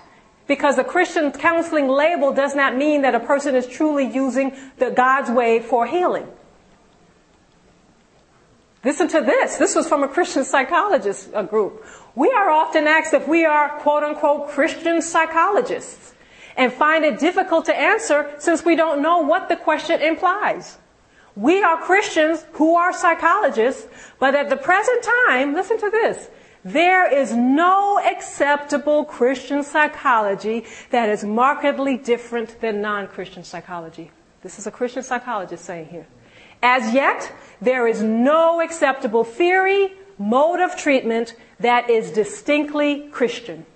Because the Christian counseling label does not mean that a person is truly using the God's way for healing. Listen to this. This was from a Christian psychologist group. We are often asked if we are quote unquote Christian psychologists and find it difficult to answer since we don't know what the question implies. We are Christians who are psychologists, but at the present time, listen to this, there is no acceptable Christian psychology that is markedly different than non-Christian psychology. This is a Christian psychologist saying here. As yet, there is no acceptable theory, mode of treatment that is distinctly Christian.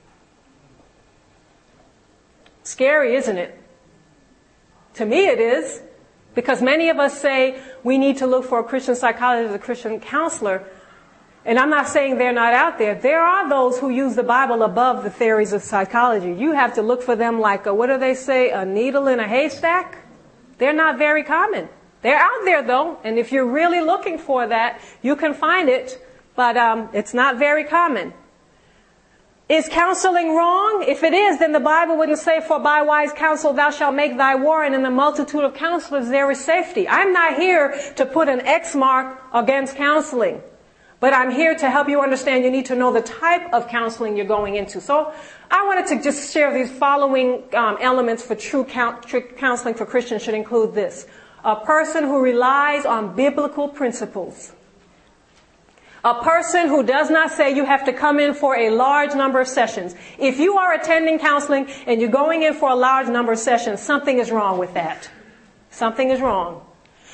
Scary, isn't it? To me it is, because many of us say we need to look for a Christian psychologist, a Christian counselor, and I'm not saying they're not out there. There are those who use the Bible above the theories of psychology. You have to look for them like a, what do they say, a needle in a haystack? They're not very common. They're out there though, and if you're really looking for that, you can find it, but um, it's not very common. Is counseling wrong? If it is, then the Bible wouldn't say, for by wise counsel thou shalt make thy war, and in the multitude of counselors there is safety. I'm not here to put an X mark against counseling. But I'm here to help you understand you need to know the type of counseling you're going into. So I wanted to just share these following um, elements for true, count, true counseling for Christians should include this. A person who relies on biblical principles. A person who does not say you have to come in for a large number of sessions. If you are attending counseling and you're going in for a large number of sessions, something is wrong with that. Something is wrong.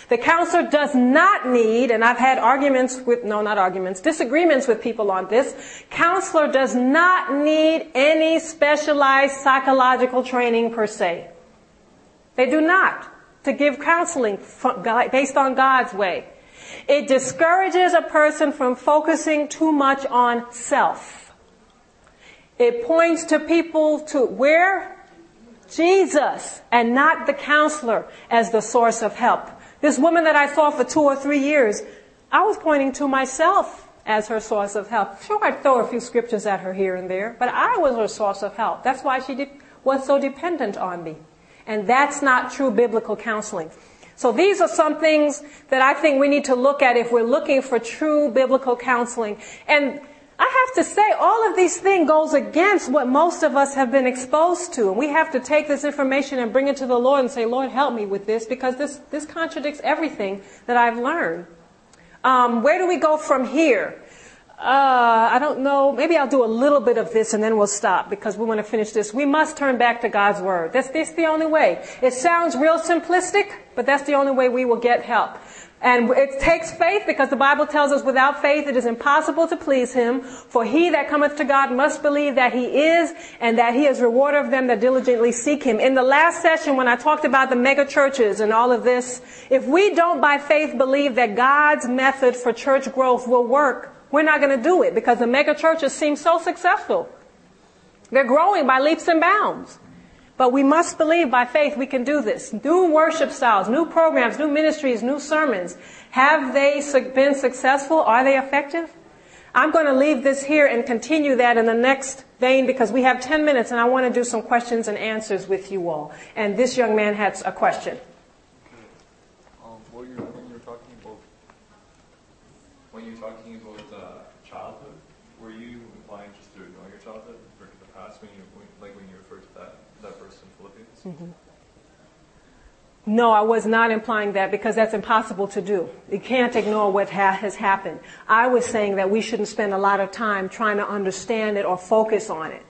The counselor does not need, and I've had arguments with, no, not arguments, disagreements with people on this. Counselor does not need any specialized psychological training per se. They do not to give counseling based on God's way. It discourages a person from focusing too much on self. It points to people to where? Jesus and not the counselor as the source of help. This woman that I saw for two or three years, I was pointing to myself as her source of help. Sure, I'd throw a few scriptures at her here and there, but I was her source of help. That's why she was so dependent on me. And that's not true biblical counseling. So these are some things that I think we need to look at if we're looking for true biblical counseling. And I have to say, all of these things goes against what most of us have been exposed to. And we have to take this information and bring it to the Lord and say, Lord, help me with this because this, this contradicts everything that I've learned. Um, where do we go from here? Uh, I don't know. Maybe I'll do a little bit of this and then we'll stop because we want to finish this. We must turn back to God's Word. That's, that's the only way. It sounds real simplistic, but that's the only way we will get help. And it takes faith because the Bible tells us without faith it is impossible to please Him. For he that cometh to God must believe that He is and that He is rewarder of them that diligently seek Him. In the last session when I talked about the mega churches and all of this, if we don't by faith believe that God's method for church growth will work, we're not going to do it because the mega churches seem so successful. They're growing by leaps and bounds. But we must believe by faith we can do this. New worship styles, new programs, new ministries, new sermons. Have they been successful? Are they effective? I'm going to leave this here and continue that in the next vein because we have 10 minutes and I want to do some questions and answers with you all. And this young man has a question. Um, when you're talking about when you're talking about uh, childhood, were you implying just to ignore your childhood or the past when you like when you refer to that? that verse in Philippians? Mm-hmm. No, I was not implying that because that's impossible to do. You can't ignore what ha- has happened. I was saying that we shouldn't spend a lot of time trying to understand it or focus on it.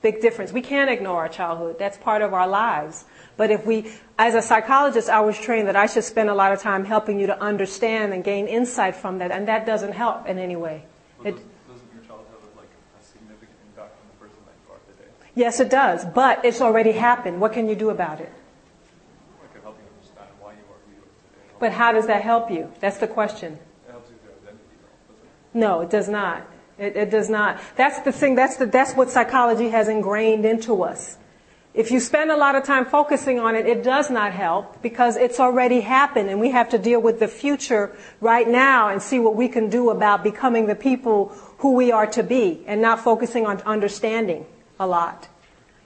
Big difference. We can't ignore our childhood. That's part of our lives. But if we, as a psychologist, I was trained that I should spend a lot of time helping you to understand and gain insight from that, and that doesn't help in any way. It, Yes, it does, but it's already happened. What can you do about it? I can help you understand why you are who you today. But how does that help you? That's the question. It helps you with your identity, though, No, it does not. It, it does not. That's the thing. That's the, that's what psychology has ingrained into us. If you spend a lot of time focusing on it, it does not help because it's already happened and we have to deal with the future right now and see what we can do about becoming the people who we are to be and not focusing on understanding a lot.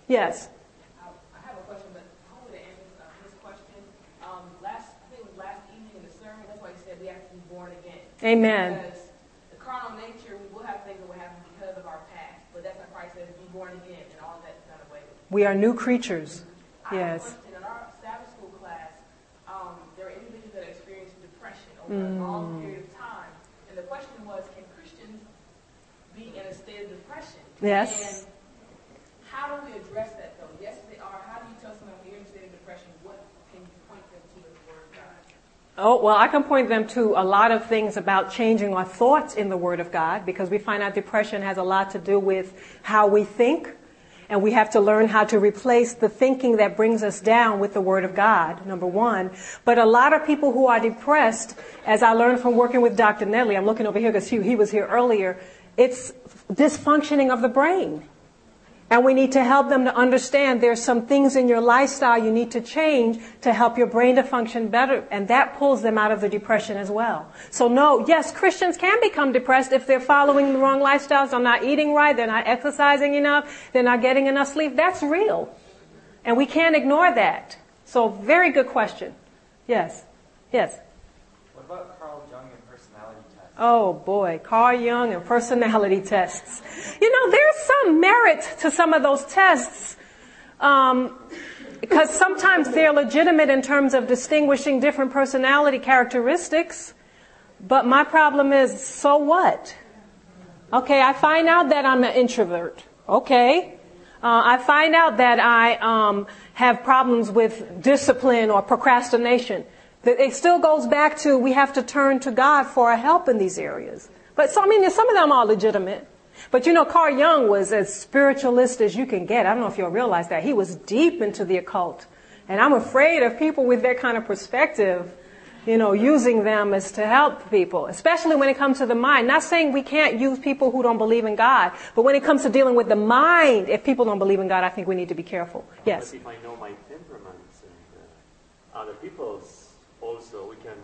Yes. I have a question, but hopefully to answer uh, this question. Um, last, I think it was last evening in the sermon, that's why he said we have to be born again. Amen. Because the carnal nature, we will have things that will happen because of our past, but that's why Christ says be born again, and all that is done away with. We are new creatures. I yes. In our Sabbath school class, um, there are individuals that experience depression over mm. a long period of time, and the question was, can Christians be in a state of depression? Yes. And how do we address that though? Yes, they are. How do you tell someone you're in a state of depression? What can you point them to in the Word of God? Oh, well, I can point them to a lot of things about changing our thoughts in the Word of God because we find out depression has a lot to do with how we think. And we have to learn how to replace the thinking that brings us down with the Word of God, number one. But a lot of people who are depressed, as I learned from working with Dr. Nedley, I'm looking over here because he, he was here earlier, it's dysfunctioning of the brain. And we need to help them to understand there's some things in your lifestyle you need to change to help your brain to function better. And that pulls them out of the depression as well. So no, yes, Christians can become depressed if they're following the wrong lifestyles. They're not eating right. They're not exercising enough. They're not getting enough sleep. That's real. And we can't ignore that. So very good question. Yes. Yes. What about Carl Jung and personality tests? Oh boy, Carl Jung and personality tests. You know, there's some merit to some of those tests. Um, because sometimes they're legitimate in terms of distinguishing different personality characteristics. But my problem is, so what? Okay, I find out that I'm an introvert. Okay. Uh, I find out that I um, have problems with discipline or procrastination. It still goes back to we have to turn to God for our help in these areas. But so, I mean, some of them are legitimate. But you know, Carl Jung was as spiritualist as you can get. I don't know if you'll realize that. He was deep into the occult. And I'm afraid of people with that kind of perspective you know, using them as to help people, especially when it comes to the mind. Not saying we can't use people who don't believe in God, but when it comes to dealing with the mind, if people don't believe in God, I think we need to be careful. Yes. If I know my temperaments and uh, other people's, also we can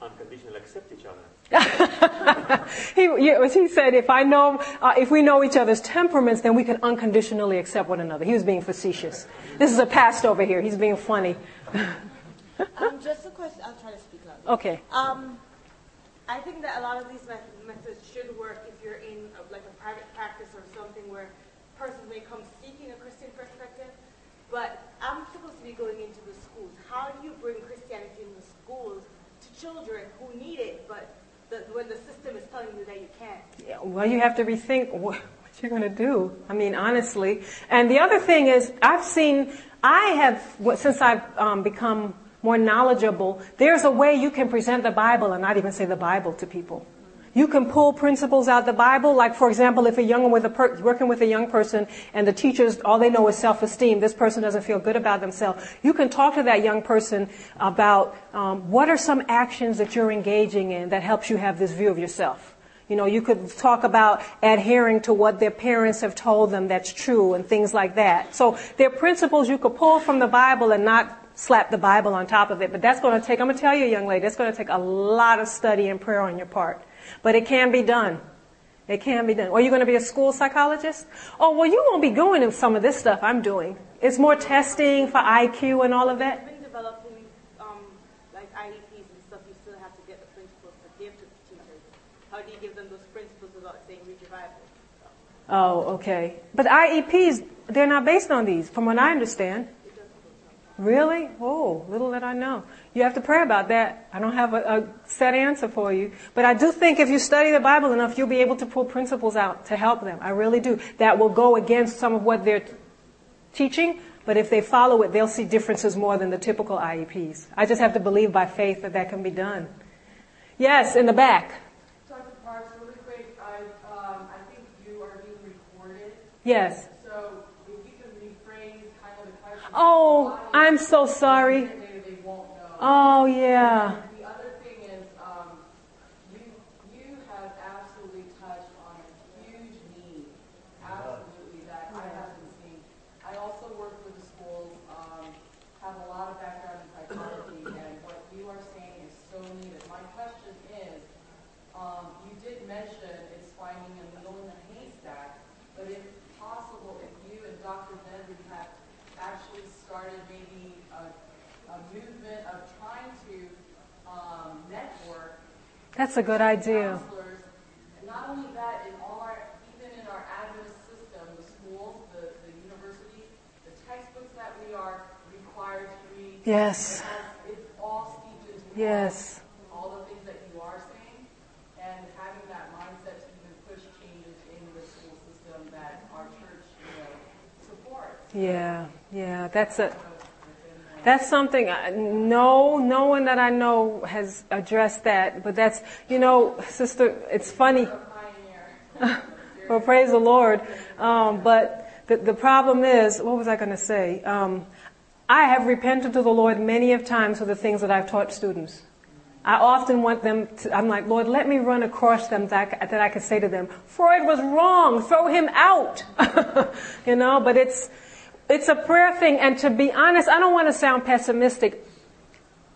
unconditionally accept each other. he, he said, if I know, uh, if we know each other's temperaments, then we can unconditionally accept one another. He was being facetious. This is a past over here. He's being funny. um, just a question. I'll try to speak loud. Okay. Um, I think that a lot of these methods should work if you're in a, like a private practice or something where persons may come seeking a Christian perspective. But I'm supposed to be going into the schools. How do you bring Christianity in the schools to children who need it, but the, when the system is telling you that you can't? Yeah, well, you have to rethink what, what you're going to do. I mean, honestly. And the other thing is, I've seen, I have, since I've um, become more knowledgeable, there's a way you can present the Bible and not even say the Bible to people. You can pull principles out the Bible, like for example, if a young with a per- working with a young person and the teachers all they know is self-esteem, this person doesn't feel good about themselves. You can talk to that young person about um, what are some actions that you're engaging in that helps you have this view of yourself. You know, you could talk about adhering to what their parents have told them that's true and things like that. So there are principles you could pull from the Bible and not slap the Bible on top of it. But that's going to take, I'm going to tell you, young lady, that's going to take a lot of study and prayer on your part. But it can be done. It can be done. Are you're going to be a school psychologist? Oh, well, you won't be going doing some of this stuff I'm doing. It's more testing for IQ and all of that. Even developing um, like IEPs and stuff, you still have to get the principals to give to the teachers. How do you give them those principles without saying read your Bible? Oh, okay. But IEPs, they're not based on these, from what I understand. Really? Oh, little did I know. You have to pray about that. I don't have a, a, set answer for you. But I do think if you study the Bible enough, you'll be able to pull principles out to help them. I really do. That will go against some of what they're t- teaching, but if they follow it, they'll see differences more than the typical IEPs. I just have to believe by faith that that can be done. Yes, in the back. Dr. Parks, really quick, I, um, I think you are being recorded. Yes. Oh, I'm so sorry. Oh, yeah. The other thing is, um, you, you have absolutely touched on a huge need, absolutely, that I haven't seen. I also work with the schools, um, have a lot of background in psychology, and what you are saying is so needed. My question is, um, you did mention it's finding a needle in a haystack, but if possible, if you and Dr. Benry have actually started maybe a, a movement of trying to um, network. That's a good idea. Not only that, in all our, even in our admin system, the schools, the, the universities, the textbooks that we are required to read. Yes. It's all steeped into yes. all the things that you are saying, and having that mindset to even push changes in the school system that our church, you know, supports. Yeah. Yeah, that's a that's something. No, no one that I know has addressed that. But that's you know, sister. It's funny. well, praise the Lord. Um, but the the problem is, what was I going to say? Um, I have repented to the Lord many of times for the things that I've taught students. I often want them to, I'm like, Lord, let me run across them that, that I can say to them, Freud was wrong, throw him out. you know, but it's, it's a prayer thing, and to be honest, I don't want to sound pessimistic.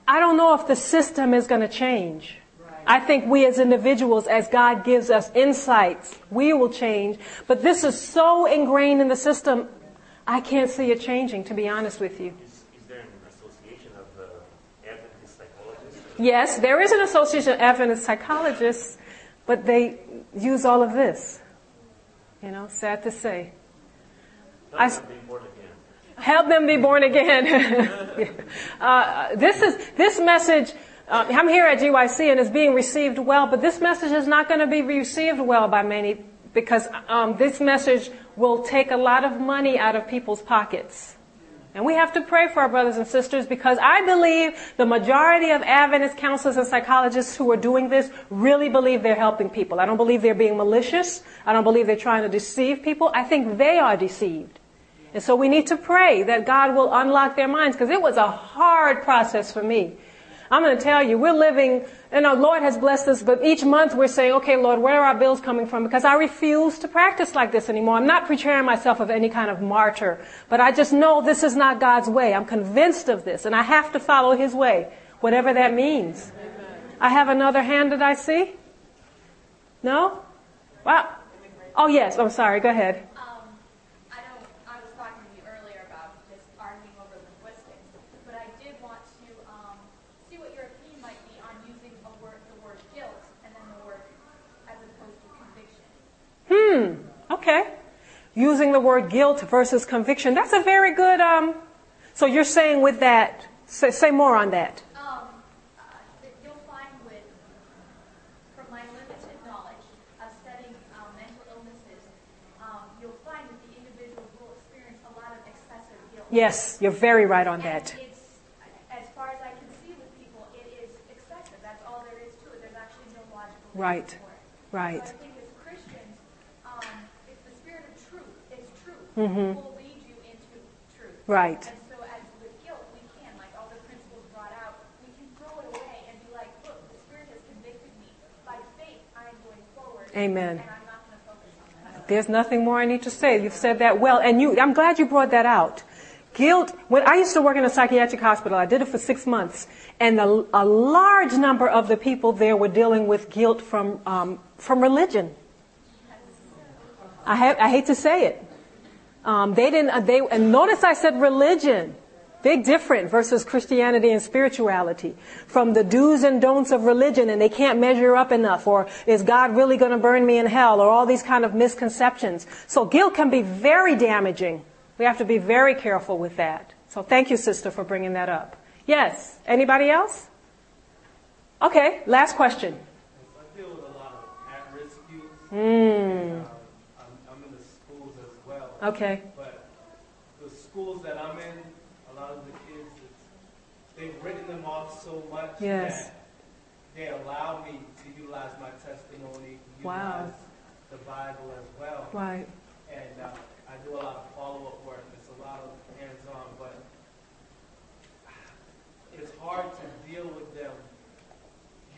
I don't know if the system is going to change. I think we as individuals, as God gives us insights, we will change. But this is so ingrained in the system, I can't see it changing, to be honest with you. Is, is there an association of uh, Adventist psychologists? Yes, there is an association of Adventist psychologists. but they use all of this. You know, sad to say. I- them be born again. Help them be born again. uh, this is this message. Uh, I'm here at GYC and it's being received well, but this message is not going to be received well by many because um, this message will take a lot of money out of people's pockets. And we have to pray for our brothers and sisters because I believe the majority of Adventist counselors and psychologists who are doing this really believe they're helping people. I don't believe they're being malicious. I don't believe they're trying to deceive people. I think they are deceived. And so we need to pray that God will unlock their minds because it was a hard process for me. I'm going to tell you, we're living, and our Lord has blessed us, but each month we're saying, okay, Lord, where are our bills coming from? Because I refuse to practice like this anymore. I'm not preparing myself of any kind of martyr, but I just know this is not God's way. I'm convinced of this, and I have to follow His way, whatever that means. I have another hand that I see? No? Wow. Oh, yes, I'm sorry. Go ahead. Um, I don't, I was talking to you earlier about just arguing over linguistics, but I did want to um, see what your opinion might be on using a word, the word guilt and then the word as opposed to conviction. Hmm. Okay. Using the word guilt versus conviction. That's a very good. Um, so you're saying with that. Say, say more on that. Um, uh, that you'll find with, from my limited knowledge of studying um, mental illnesses, um, you'll find that the individuals will experience a lot of excessive guilt. Yes, you're very right on that. And it's, as far as I can see with people, it is excessive. That's all there is to it. There's actually no logical reason Right. for it. Right. So I think as Christians, um, if the spirit of truth is Mhm. will lead you into truth. Right. And so as with guilt, we can, like all the principles brought out, we can throw it away and be like, look, the spirit has convicted me. By faith, I am going forward. Amen. And I'm not going to focus on that. There's nothing more I need to say. You've said that well, and you. I'm glad you brought that out. Guilt. When I used to work in a psychiatric hospital, I did it for six months, and a, a large number of the people there were dealing with guilt from um, from religion. I, ha- I hate to say it. Um, they didn't. uh, They and notice I said religion. Big different versus Christianity and spirituality. From the do's and don'ts of religion and they can't measure up enough or is God really going to burn me in hell or all these kind of misconceptions. So guilt can be very damaging. We have to be very careful with that. So thank you sister for bringing that up. Yes. Anybody else? Okay. Last question. I deal with a lot of at-risk youth. Hmm. And, um, I'm, I'm in the schools as well. Okay. But the schools that I'm in, a lot of the kids, it's, they've written them off so much Yes. that they allow me to utilize my testimony, Wow. utilize the Bible as well. Right. And uh, I do a lot of follow-up work. It's a lot of hands-on, but it's hard to deal with them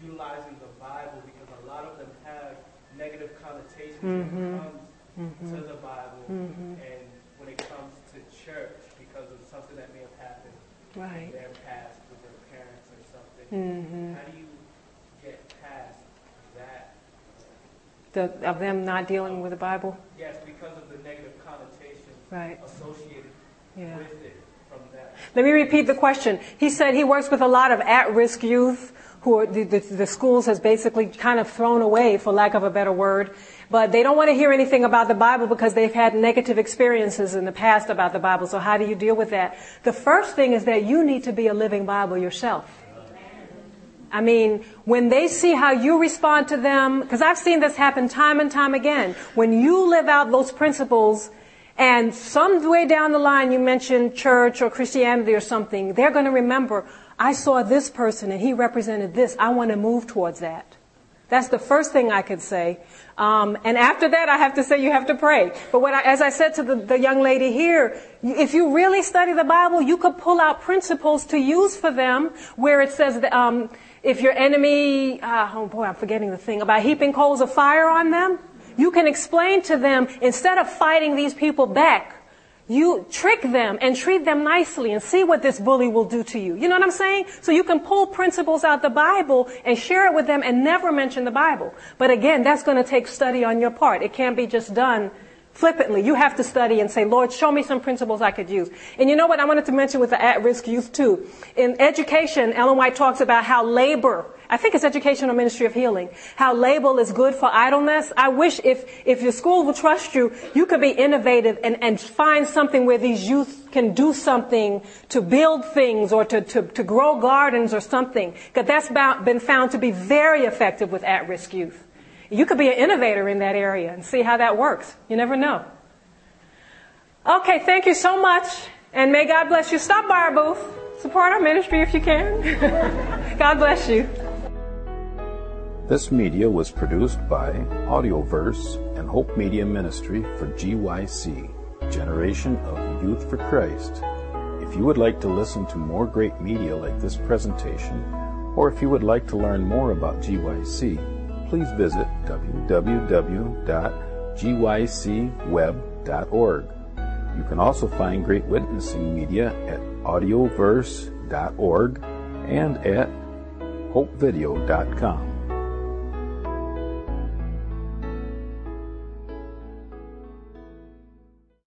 utilizing the Bible because a lot of them have negative connotations when Mhm. it comes Mhm. to the Bible Mhm. and when it comes to church because of something that may have happened Right. in their past with their parents or something. Mhm. How do you get past that? The, of them not dealing with the Bible. Yes, because of the negative connotations Right. associated Yeah. with it from that. Let me repeat the question. He said he works with a lot of at-risk youth who are, the, the, the schools has basically kind of thrown away, for lack of a better word. But they don't want to hear anything about the Bible because they've had negative experiences in the past about the Bible. So how do you deal with that? The first thing is that you need to be a living Bible yourself. I mean, when they see how you respond to them, because I've seen this happen time and time again. When you live out those principles and some way down the line you mention church or Christianity or something, they're going to remember, I saw this person and he represented this. I want to move towards that. That's the first thing I could say. Um, and after that, I have to say you have to pray. But what I, as I said to the, the young lady here, if you really study the Bible, you could pull out principles to use for them where it says that, um, if your enemy, uh, oh boy, I'm forgetting the thing about heaping coals of fire on them. You can explain to them instead of fighting these people back, you trick them and treat them nicely and see what this bully will do to you. You know what I'm saying? So you can pull principles out the Bible and share it with them and never mention the Bible. But again, that's going to take study on your part. It can't be just done flippantly. You have to study and say, Lord, show me some principles I could use. And you know what I wanted to mention with the at-risk youth too. In education, Ellen White talks about how labor, I think it's Educational Ministry of Healing, how labor is good for idleness. I wish if, if your school will trust you, you could be innovative and, and find something where these youth can do something to build things or to, to, to grow gardens or something. Because that's about, been found to be very effective with at-risk youth. You could be an innovator in that area and see how that works. You never know. Okay, thank you so much. And may God bless you. Stop by our booth. Support our ministry if you can. God bless you. This media was produced by Audioverse and Hope Media Ministry for GYC, Generation of Youth for Christ. If you would like to listen to more great media like this presentation, or if you would like to learn more about GYC, please visit www.gycweb.org. You can also find great witnessing media at audioverse.org and at hopevideo.com.